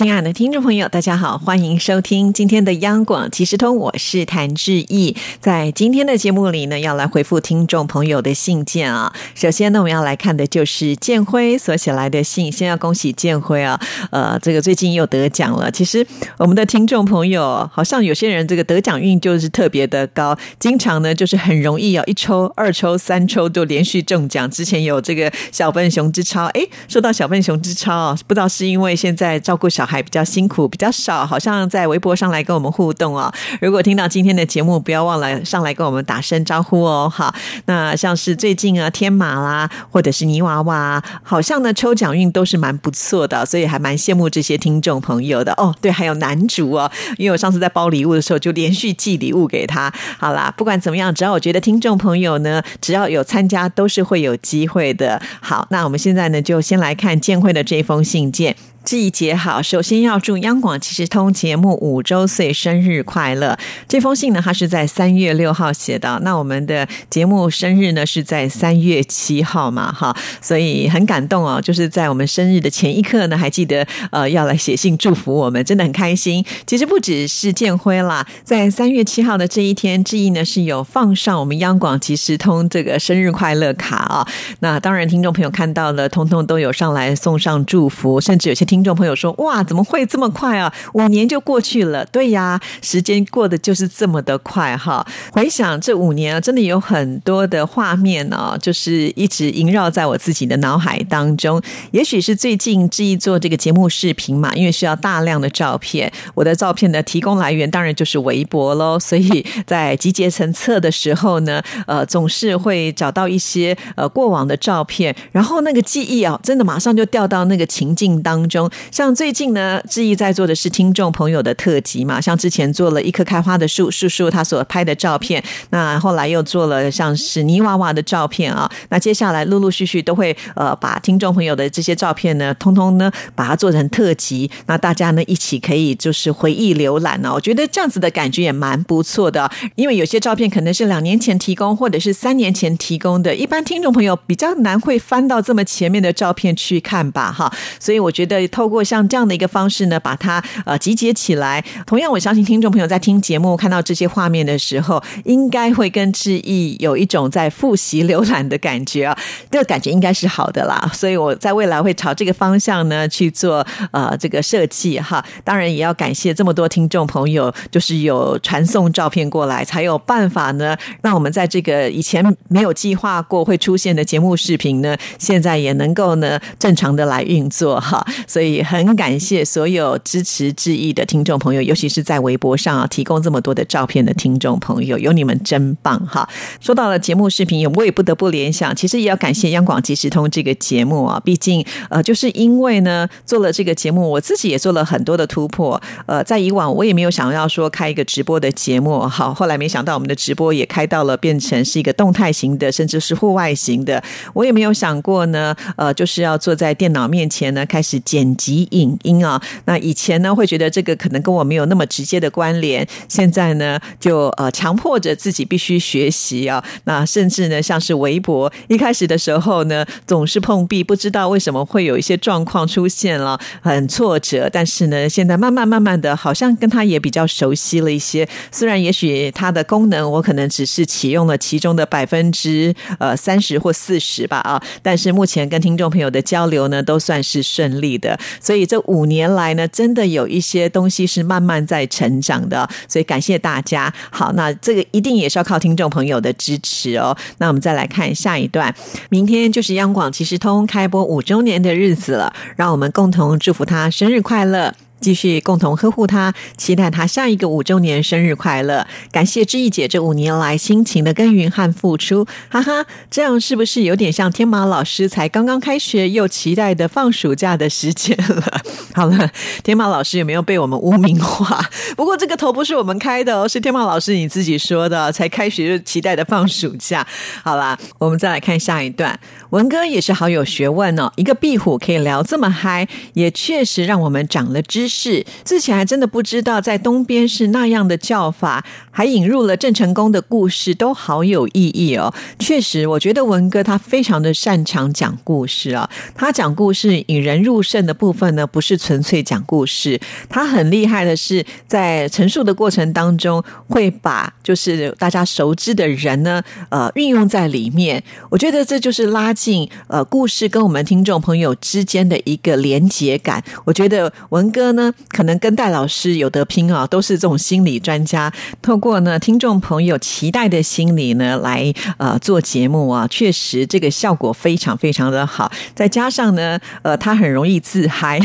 亲爱的听众朋友，大家好，欢迎收听今天的央广即时通，我是谭志毅。在今天的节目里呢，要来回复听众朋友的信件啊。首先呢，我们要来看的就是建辉所写来的信，先要恭喜建辉啊，呃，这个最近又得奖了。其实我们的听众朋友，好像有些人这个得奖运就是特别的高，经常呢就是很容易啊，一抽、二抽、三抽就连续中奖。之前有这个小笨熊之超，哎，说到小笨熊之超啊，不知道是因为现在照顾小。还比较辛苦，比较少，好像在微博上来跟我们互动哦。如果听到今天的节目，不要忘了上来跟我们打声招呼哦。好，那像是最近啊，天马啦，或者是泥娃娃，好像呢抽奖运都是蛮不错的，所以还蛮羡慕这些听众朋友的哦。对，还有男主哦，因为我上次在包礼物的时候就连续寄礼物给他。好啦，不管怎么样，只要我觉得听众朋友呢，只要有参加，都是会有机会的。好，那我们现在呢，就先来看建会的这封信件。季节好，首先要祝央广其实通节目五周岁生日快乐。这封信呢，他是在三月六号写的。那我们的节目生日呢是在三月七号嘛，哈，所以很感动哦。就是在我们生日的前一刻呢，还记得呃要来写信祝福我们，真的很开心。其实不只是建辉啦，在三月七号的这一天，志毅呢是有放上我们央广即时通这个生日快乐卡啊。那当然，听众朋友看到了，通通都有上来送上祝福，甚至有些。听众朋友说：“哇，怎么会这么快啊？五年就过去了。”对呀，时间过得就是这么的快哈。回想这五年啊，真的有很多的画面呢，就是一直萦绕在我自己的脑海当中。也许是最近这一做这个节目视频嘛，因为需要大量的照片，我的照片的提供来源当然就是微博喽。所以在集结成册的时候呢，呃，总是会找到一些呃过往的照片，然后那个记忆啊，真的马上就掉到那个情境当中。像最近呢，志毅在做的是听众朋友的特辑嘛，像之前做了一棵开花的树，树树他所拍的照片，那后来又做了像是泥娃娃的照片啊，那接下来陆陆续续都会呃把听众朋友的这些照片呢，通通呢把它做成特辑，那大家呢一起可以就是回忆浏览呢，我觉得这样子的感觉也蛮不错的，因为有些照片可能是两年前提供或者是三年前提供的，一般听众朋友比较难会翻到这么前面的照片去看吧，哈，所以我觉得。透过像这样的一个方式呢，把它呃集结起来。同样，我相信听众朋友在听节目看到这些画面的时候，应该会跟志毅有一种在复习浏览的感觉啊。这个感觉应该是好的啦。所以我在未来会朝这个方向呢去做呃这个设计哈。当然，也要感谢这么多听众朋友，就是有传送照片过来，才有办法呢，让我们在这个以前没有计划过会出现的节目视频呢，现在也能够呢正常的来运作哈。所以。所以很感谢所有支持致意的听众朋友，尤其是在微博上啊提供这么多的照片的听众朋友，有你们真棒哈！说到了节目视频，我也不得不联想，其实也要感谢央广即时通这个节目啊，毕竟呃，就是因为呢做了这个节目，我自己也做了很多的突破。呃，在以往我也没有想要说开一个直播的节目，好，后来没想到我们的直播也开到了变成是一个动态型的，甚至是户外型的。我也没有想过呢，呃，就是要坐在电脑面前呢开始剪。集影音啊，那以前呢会觉得这个可能跟我没有那么直接的关联，现在呢就呃强迫着自己必须学习啊。那甚至呢像是微博，一开始的时候呢总是碰壁，不知道为什么会有一些状况出现了，很挫折。但是呢现在慢慢慢慢的，好像跟他也比较熟悉了一些。虽然也许它的功能我可能只是启用了其中的百分之呃三十或四十吧啊，但是目前跟听众朋友的交流呢都算是顺利的。所以这五年来呢，真的有一些东西是慢慢在成长的，所以感谢大家。好，那这个一定也是要靠听众朋友的支持哦。那我们再来看下一段，明天就是央广其实通开播五周年的日子了，让我们共同祝福他生日快乐。继续共同呵护他，期待他下一个五周年生日快乐。感谢志毅姐这五年来辛勤的耕耘和付出，哈哈，这样是不是有点像天马老师才刚刚开学又期待的放暑假的时间了？好了，天马老师有没有被我们污名化？不过这个头不是我们开的哦，是天马老师你自己说的，才开学就期待的放暑假。好啦，我们再来看下一段，文哥也是好有学问哦，一个壁虎可以聊这么嗨，也确实让我们长了知识。之前还真的不知道在东边是那样的叫法，还引入了郑成功的故事，都好有意义哦。确实，我觉得文哥他非常的擅长讲故事啊，他讲故事引人入胜的部分呢，不是纯粹讲故事，他很厉害的是在陈述的过程当中，会把就是大家熟知的人呢，呃，运用在里面。我觉得这就是拉近呃故事跟我们听众朋友之间的一个连结感。我觉得文哥呢。可能跟戴老师有得拼啊，都是这种心理专家。透过呢听众朋友期待的心理呢，来呃做节目啊，确实这个效果非常非常的好。再加上呢，呃，他很容易自嗨，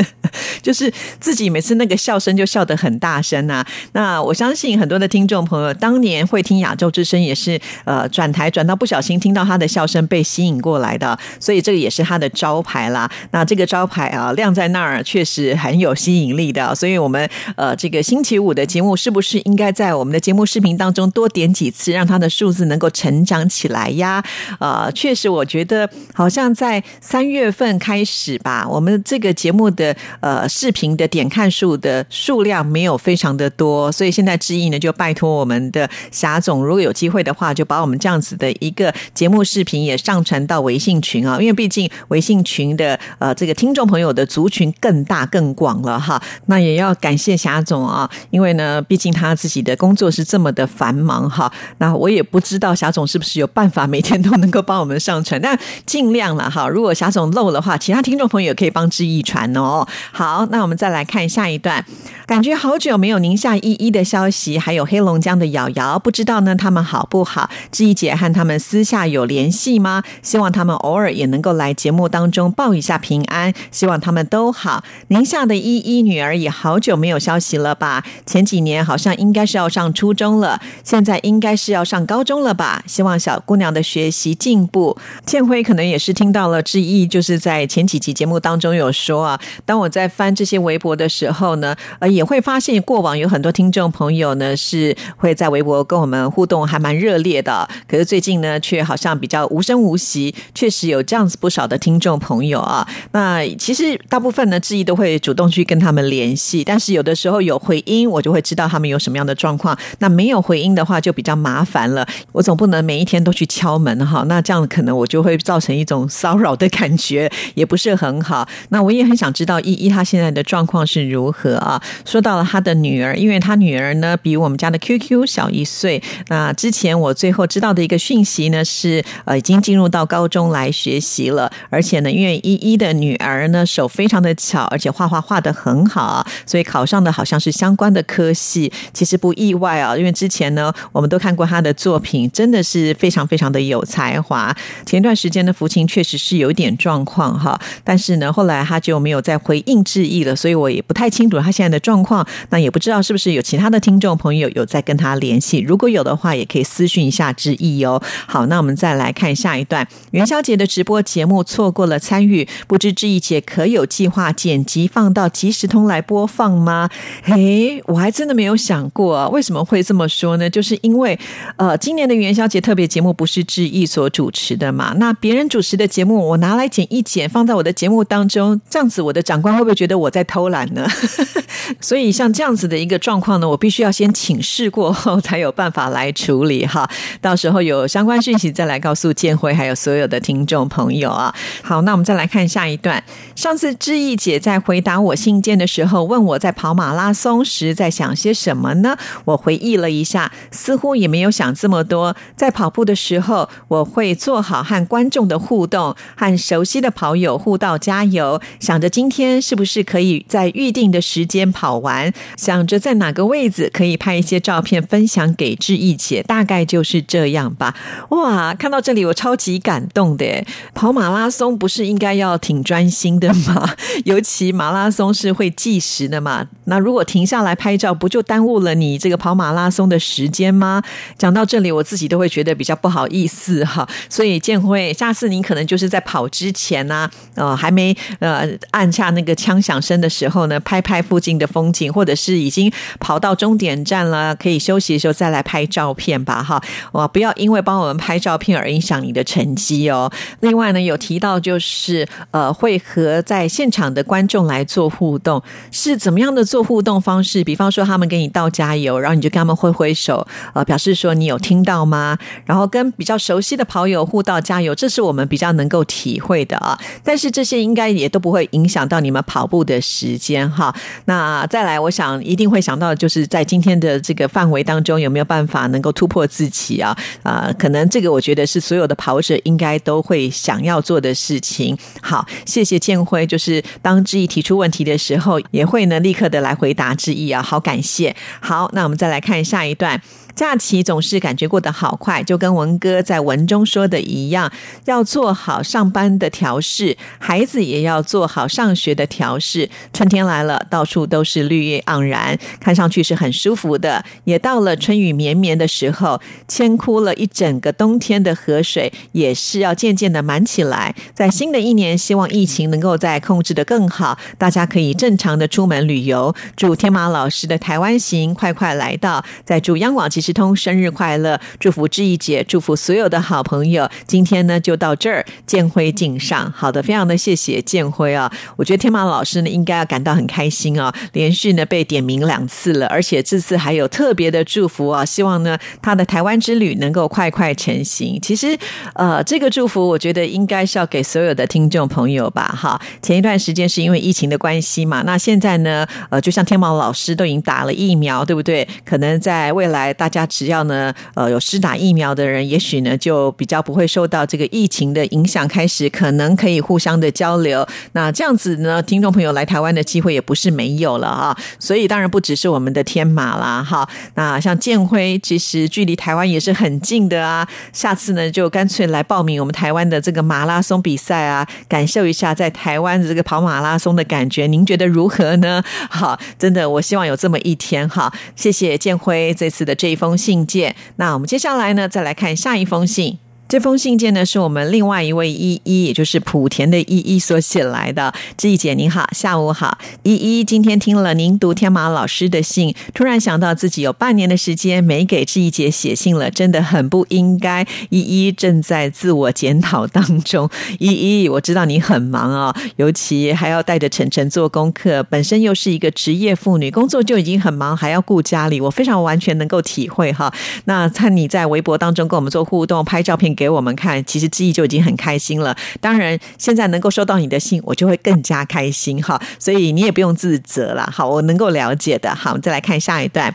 就是自己每次那个笑声就笑得很大声啊。那我相信很多的听众朋友当年会听亚洲之声，也是呃转台转到不小心听到他的笑声被吸引过来的，所以这个也是他的招牌啦。那这个招牌啊亮在那儿，确实很有有。吸引力的，所以我们呃，这个星期五的节目是不是应该在我们的节目视频当中多点几次，让它的数字能够成长起来呀？呃，确实，我觉得好像在三月份开始吧，我们这个节目的呃视频的点看数的数量没有非常的多，所以现在志毅呢就拜托我们的霞总，如果有机会的话，就把我们这样子的一个节目视频也上传到微信群啊，因为毕竟微信群的呃这个听众朋友的族群更大更广了。哈，那也要感谢霞总啊，因为呢，毕竟他自己的工作是这么的繁忙哈。那我也不知道霞总是不是有办法每天都能够帮我们上传，但尽量了哈。如果霞总漏的话，其他听众朋友也可以帮志毅传哦。好，那我们再来看下一段，感觉好久没有宁夏一一的消息，还有黑龙江的瑶瑶，不知道呢他们好不好？志毅姐和他们私下有联系吗？希望他们偶尔也能够来节目当中报一下平安，希望他们都好。宁夏的一。一女儿也好久没有消息了吧？前几年好像应该是要上初中了，现在应该是要上高中了吧？希望小姑娘的学习进步。建辉可能也是听到了志毅，就是在前几集节目当中有说啊，当我在翻这些微博的时候呢，呃，也会发现过往有很多听众朋友呢是会在微博跟我们互动，还蛮热烈的。可是最近呢，却好像比较无声无息。确实有这样子不少的听众朋友啊。那其实大部分呢，志毅都会主动去跟。他们联系，但是有的时候有回音，我就会知道他们有什么样的状况。那没有回音的话，就比较麻烦了。我总不能每一天都去敲门哈，那这样可能我就会造成一种骚扰的感觉，也不是很好。那我也很想知道依依她现在的状况是如何啊？说到了她的女儿，因为她女儿呢比我们家的 QQ 小一岁。那之前我最后知道的一个讯息呢是，呃，已经进入到高中来学习了，而且呢，因为依依的女儿呢手非常的巧，而且画画画的很。很好，所以考上的好像是相关的科系，其实不意外啊，因为之前呢，我们都看过他的作品，真的是非常非常的有才华。前段时间的福琴确实是有点状况哈，但是呢，后来他就没有再回应致意了，所以我也不太清楚他现在的状况。那也不知道是不是有其他的听众朋友有在跟他联系，如果有的话，也可以私讯一下致意哦。好，那我们再来看下一段，元宵节的直播节目错过了参与，不知致意姐可有计划剪辑放到即时。通来播放吗？嘿，我还真的没有想过，为什么会这么说呢？就是因为，呃，今年的元宵节特别节目不是志毅所主持的嘛？那别人主持的节目，我拿来剪一剪，放在我的节目当中，这样子我的长官会不会觉得我在偷懒呢？所以像这样子的一个状况呢，我必须要先请示过后，才有办法来处理哈。到时候有相关讯息再来告诉建辉，还有所有的听众朋友啊。好，那我们再来看下一段。上次志毅姐在回答我信件。的时候问我在跑马拉松时在想些什么呢？我回忆了一下，似乎也没有想这么多。在跑步的时候，我会做好和观众的互动，和熟悉的跑友互道加油，想着今天是不是可以在预定的时间跑完，想着在哪个位置可以拍一些照片分享给志毅姐，大概就是这样吧。哇，看到这里我超级感动的，跑马拉松不是应该要挺专心的吗？尤其马拉松。是会计时的嘛？那如果停下来拍照，不就耽误了你这个跑马拉松的时间吗？讲到这里，我自己都会觉得比较不好意思哈。所以建辉，下次你可能就是在跑之前呢，呃，还没呃按下那个枪响声的时候呢，拍拍附近的风景，或者是已经跑到终点站了，可以休息的时候再来拍照片吧哈。哇，不要因为帮我们拍照片而影响你的成绩哦。另外呢，有提到就是呃，会和在现场的观众来做互动，是怎么样的做互动方式？比方说，他们给你倒加油，然后你就跟他们挥挥手，呃，表示说你有听到吗？然后跟比较熟悉的跑友互道加油，这是我们比较能够体会的啊。但是这些应该也都不会影响到你们跑步的时间哈。那再来，我想一定会想到，就是在今天的这个范围当中，有没有办法能够突破自己啊？啊，可能这个我觉得是所有的跑者应该都会想要做的事情。好，谢谢建会，就是当志毅提出问题的时候，也会呢立刻的来回答志毅啊，好感谢。好，那我们再来看下一段。假期总是感觉过得好快，就跟文哥在文中说的一样，要做好上班的调试，孩子也要做好上学的调试。春天来了，到处都是绿叶盎然，看上去是很舒服的。也到了春雨绵绵的时候，牵枯了一整个冬天的河水，也是要渐渐的满起来。在新的一年，希望疫情能够再控制的更好，大家可以正常的出门旅游。祝天马老师的台湾行快快来到，再祝央广其实。通生日快乐，祝福志毅姐，祝福所有的好朋友。今天呢，就到这儿，建辉敬上。好的，非常的谢谢建辉啊！我觉得天马老师呢，应该要感到很开心啊，连续呢被点名两次了，而且这次还有特别的祝福啊，希望呢他的台湾之旅能够快快成行。其实，呃，这个祝福我觉得应该是要给所有的听众朋友吧。哈，前一段时间是因为疫情的关系嘛，那现在呢，呃，就像天马老师都已经打了疫苗，对不对？可能在未来大家。那只要呢，呃，有施打疫苗的人，也许呢，就比较不会受到这个疫情的影响，开始可能可以互相的交流。那这样子呢，听众朋友来台湾的机会也不是没有了啊。所以当然不只是我们的天马啦，哈。那像建辉，其实距离台湾也是很近的啊。下次呢，就干脆来报名我们台湾的这个马拉松比赛啊，感受一下在台湾的这个跑马拉松的感觉。您觉得如何呢？好，真的，我希望有这么一天哈。谢谢建辉这次的这一封。信件，那我们接下来呢，再来看下一封信。这封信件呢，是我们另外一位依依，也就是莆田的依依所写来的。志毅姐您好，下午好。依依今天听了您读天马老师的信，突然想到自己有半年的时间没给志毅姐写信了，真的很不应该。依依正在自我检讨当中。依依，我知道你很忙啊，尤其还要带着晨晨做功课，本身又是一个职业妇女，工作就已经很忙，还要顾家里，我非常完全能够体会哈。那看你在微博当中跟我们做互动，拍照片。给我们看，其实志毅就已经很开心了。当然，现在能够收到你的信，我就会更加开心哈。所以你也不用自责了。好，我能够了解的。好，我们再来看下一段。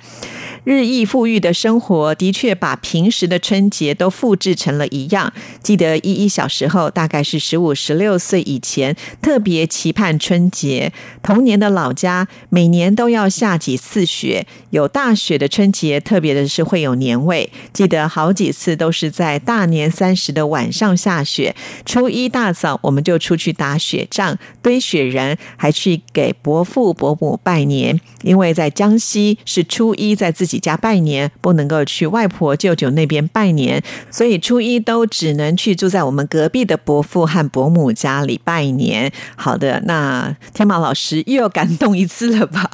日益富裕的生活的确把平时的春节都复制成了一样。记得依依小时候，大概是十五、十六岁以前，特别期盼春节。童年的老家每年都要下几次雪，有大雪的春节，特别的是会有年味。记得好几次都是在大年三十的晚上下雪，初一大早我们就出去打雪仗、堆雪人，还去给伯父伯母拜年。因为在江西是初一在自己。家拜年不能够去外婆舅舅那边拜年，所以初一都只能去住在我们隔壁的伯父和伯母家里拜年。好的，那天马老师又要感动一次了吧？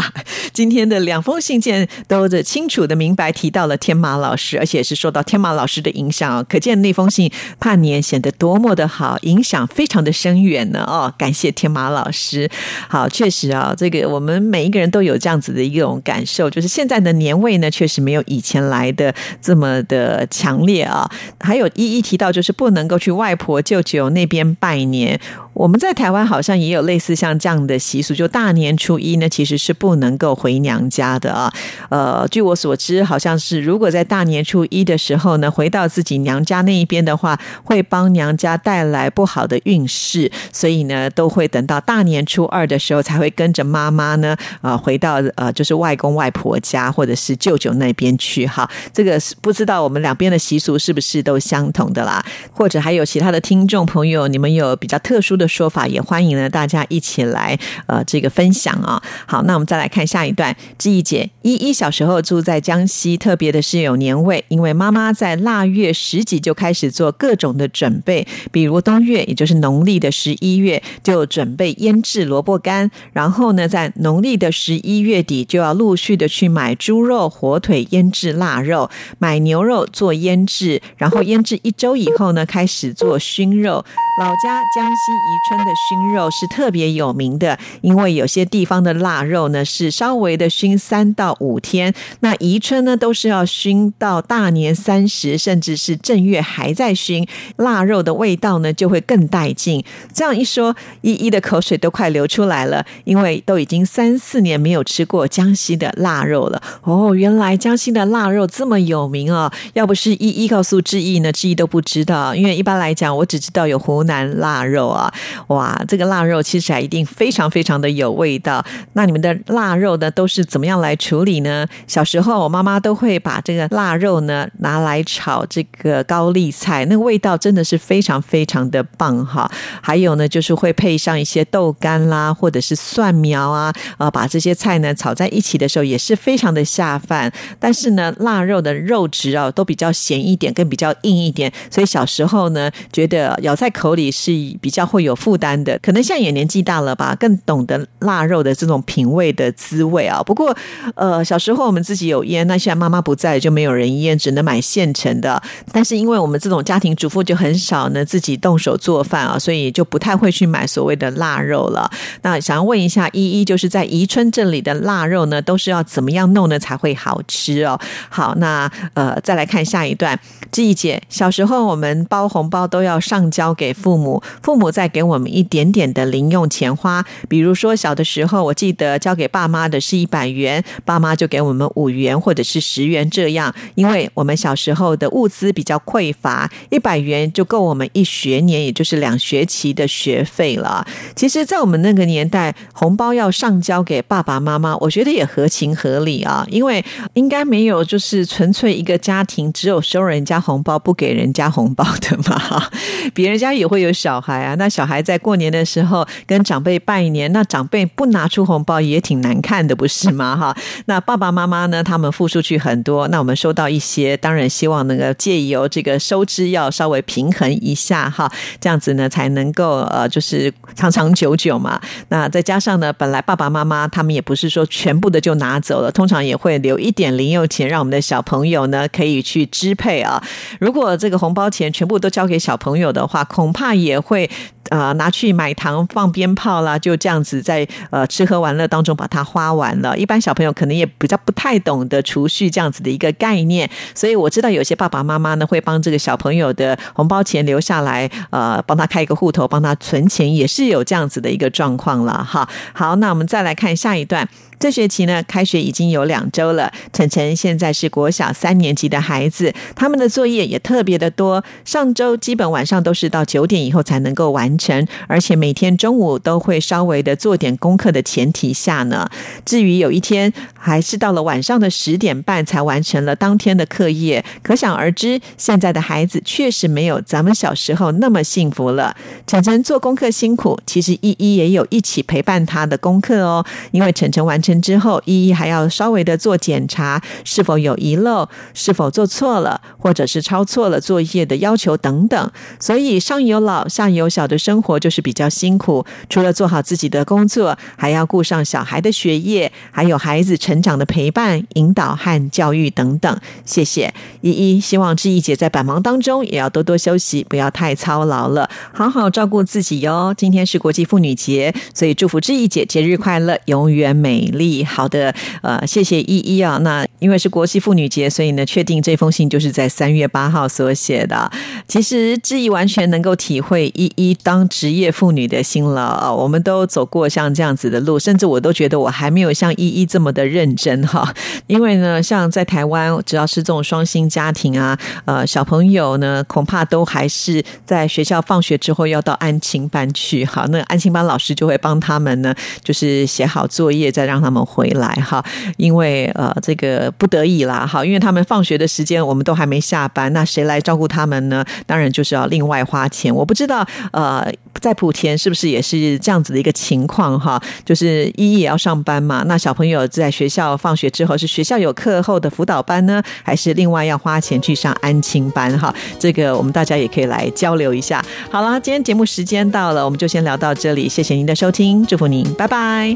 今天的两封信件都的清楚的明白提到了天马老师，而且是受到天马老师的影响，可见那封信盼年显得多么的好，影响非常的深远呢！哦，感谢天马老师。好，确实啊，这个我们每一个人都有这样子的一种感受，就是现在的年味呢。确实没有以前来的这么的强烈啊！还有一一提到，就是不能够去外婆舅舅那边拜年。我们在台湾好像也有类似像这样的习俗，就大年初一呢，其实是不能够回娘家的啊。呃，据我所知，好像是如果在大年初一的时候呢，回到自己娘家那一边的话，会帮娘家带来不好的运势，所以呢，都会等到大年初二的时候才会跟着妈妈呢，啊，回到呃，就是外公外婆家或者是舅舅那边去哈。这个是不知道我们两边的习俗是不是都相同的啦？或者还有其他的听众朋友，你们有比较特殊？的的说法，也欢迎呢大家一起来呃这个分享啊。好，那我们再来看下一段。志毅姐依依小时候住在江西，特别的是有年味，因为妈妈在腊月十几就开始做各种的准备，比如冬月，也就是农历的十一月，就准备腌制萝卜干，然后呢，在农历的十一月底就要陆续的去买猪肉、火腿腌制腊肉，买牛肉做腌制，然后腌制一周以后呢，开始做熏肉。老家江西宜春的熏肉是特别有名的，因为有些地方的腊肉呢是稍微的熏三到五天，那宜春呢都是要熏到大年三十，甚至是正月还在熏，腊肉的味道呢就会更带劲。这样一说，依依的口水都快流出来了，因为都已经三四年没有吃过江西的腊肉了。哦，原来江西的腊肉这么有名啊！要不是依依告诉志毅呢，志毅都不知道，因为一般来讲，我只知道有湖。湖南腊肉啊，哇，这个腊肉其实还一定非常非常的有味道。那你们的腊肉呢，都是怎么样来处理呢？小时候我妈妈都会把这个腊肉呢拿来炒这个高丽菜，那个味道真的是非常非常的棒哈。还有呢，就是会配上一些豆干啦，或者是蒜苗啊，啊，把这些菜呢炒在一起的时候也是非常的下饭。但是呢，腊肉的肉质啊都比较咸一点，跟比较硬一点，所以小时候呢觉得咬在口。里是比较会有有负担的，可能现在也年纪大了吧，更懂得腊肉的这种品味的滋味啊。不过，呃，小时候我们自己有腌，那现在妈妈不在，就没有人腌，只能买现成的。但是因为我们这种家庭主妇就很少呢自己动手做饭啊，所以就不太会去买所谓的腊肉了。那想要问一下依依，就是在宜春这里的腊肉呢，都是要怎么样弄呢才会好吃哦？好，那呃，再来看下一段，志毅姐，小时候我们包红包都要上交给。父母，父母再给给我们一点点的零用钱花。比如说，小的时候，我记得交给爸妈的是一百元，爸妈就给我们五元或者是十元这样。因为我们小时候的物资比较匮乏，一百元就够我们一学年，也就是两学期的学费了。其实，在我们那个年代，红包要上交给爸爸妈妈，我觉得也合情合理啊。因为应该没有就是纯粹一个家庭只有收人家红包不给人家红包的嘛，别人家也。会有小孩啊，那小孩还在过年的时候跟长辈拜年，那长辈不拿出红包也挺难看的，不是吗？哈，那爸爸妈妈呢，他们付出去很多，那我们收到一些，当然希望能够借由这个收支要稍微平衡一下哈，这样子呢才能够呃，就是长长久久嘛。那再加上呢，本来爸爸妈妈他们也不是说全部的就拿走了，通常也会留一点零用钱，让我们的小朋友呢可以去支配啊。如果这个红包钱全部都交给小朋友的话，恐。怕也会呃拿去买糖放鞭炮啦，就这样子在呃吃喝玩乐当中把它花完了。一般小朋友可能也比较不太懂得储蓄这样子的一个概念，所以我知道有些爸爸妈妈呢会帮这个小朋友的红包钱留下来，呃，帮他开一个户头，帮他存钱，也是有这样子的一个状况了哈。好，那我们再来看下一段。这学期呢，开学已经有两周了。晨晨现在是国小三年级的孩子，他们的作业也特别的多。上周基本晚上都是到九点以后才能够完成，而且每天中午都会稍微的做点功课的前提下呢。至于有一天还是到了晚上的十点半才完成了当天的课业，可想而知，现在的孩子确实没有咱们小时候那么幸福了。晨晨做功课辛苦，其实依依也有一起陪伴他的功课哦，因为晨晨完成。之后，依依还要稍微的做检查，是否有遗漏，是否做错了，或者是抄错了作业的要求等等。所以上有老下有小的生活就是比较辛苦。除了做好自己的工作，还要顾上小孩的学业，还有孩子成长的陪伴、引导和教育等等。谢谢依依，希望志毅姐在百忙当中也要多多休息，不要太操劳了，好好照顾自己哟。今天是国际妇女节，所以祝福志毅姐节日快乐，永远美丽。好的，呃，谢谢依依啊。那因为是国际妇女节，所以呢，确定这封信就是在三月八号所写的。其实志毅完全能够体会依依当职业妇女的辛劳啊。我们都走过像这样子的路，甚至我都觉得我还没有像依依这么的认真哈。因为呢，像在台湾，只要是这种双薪家庭啊，呃，小朋友呢，恐怕都还是在学校放学之后要到安亲班去。好，那安亲班老师就会帮他们呢，就是写好作业，再让他。他们回来哈，因为呃，这个不得已啦哈，因为他们放学的时间我们都还没下班，那谁来照顾他们呢？当然就是要另外花钱。我不知道呃，在莆田是不是也是这样子的一个情况哈？就是一也要上班嘛，那小朋友在学校放学之后，是学校有课后的辅导班呢，还是另外要花钱去上安亲班哈？这个我们大家也可以来交流一下。好了，今天节目时间到了，我们就先聊到这里，谢谢您的收听，祝福您，拜拜。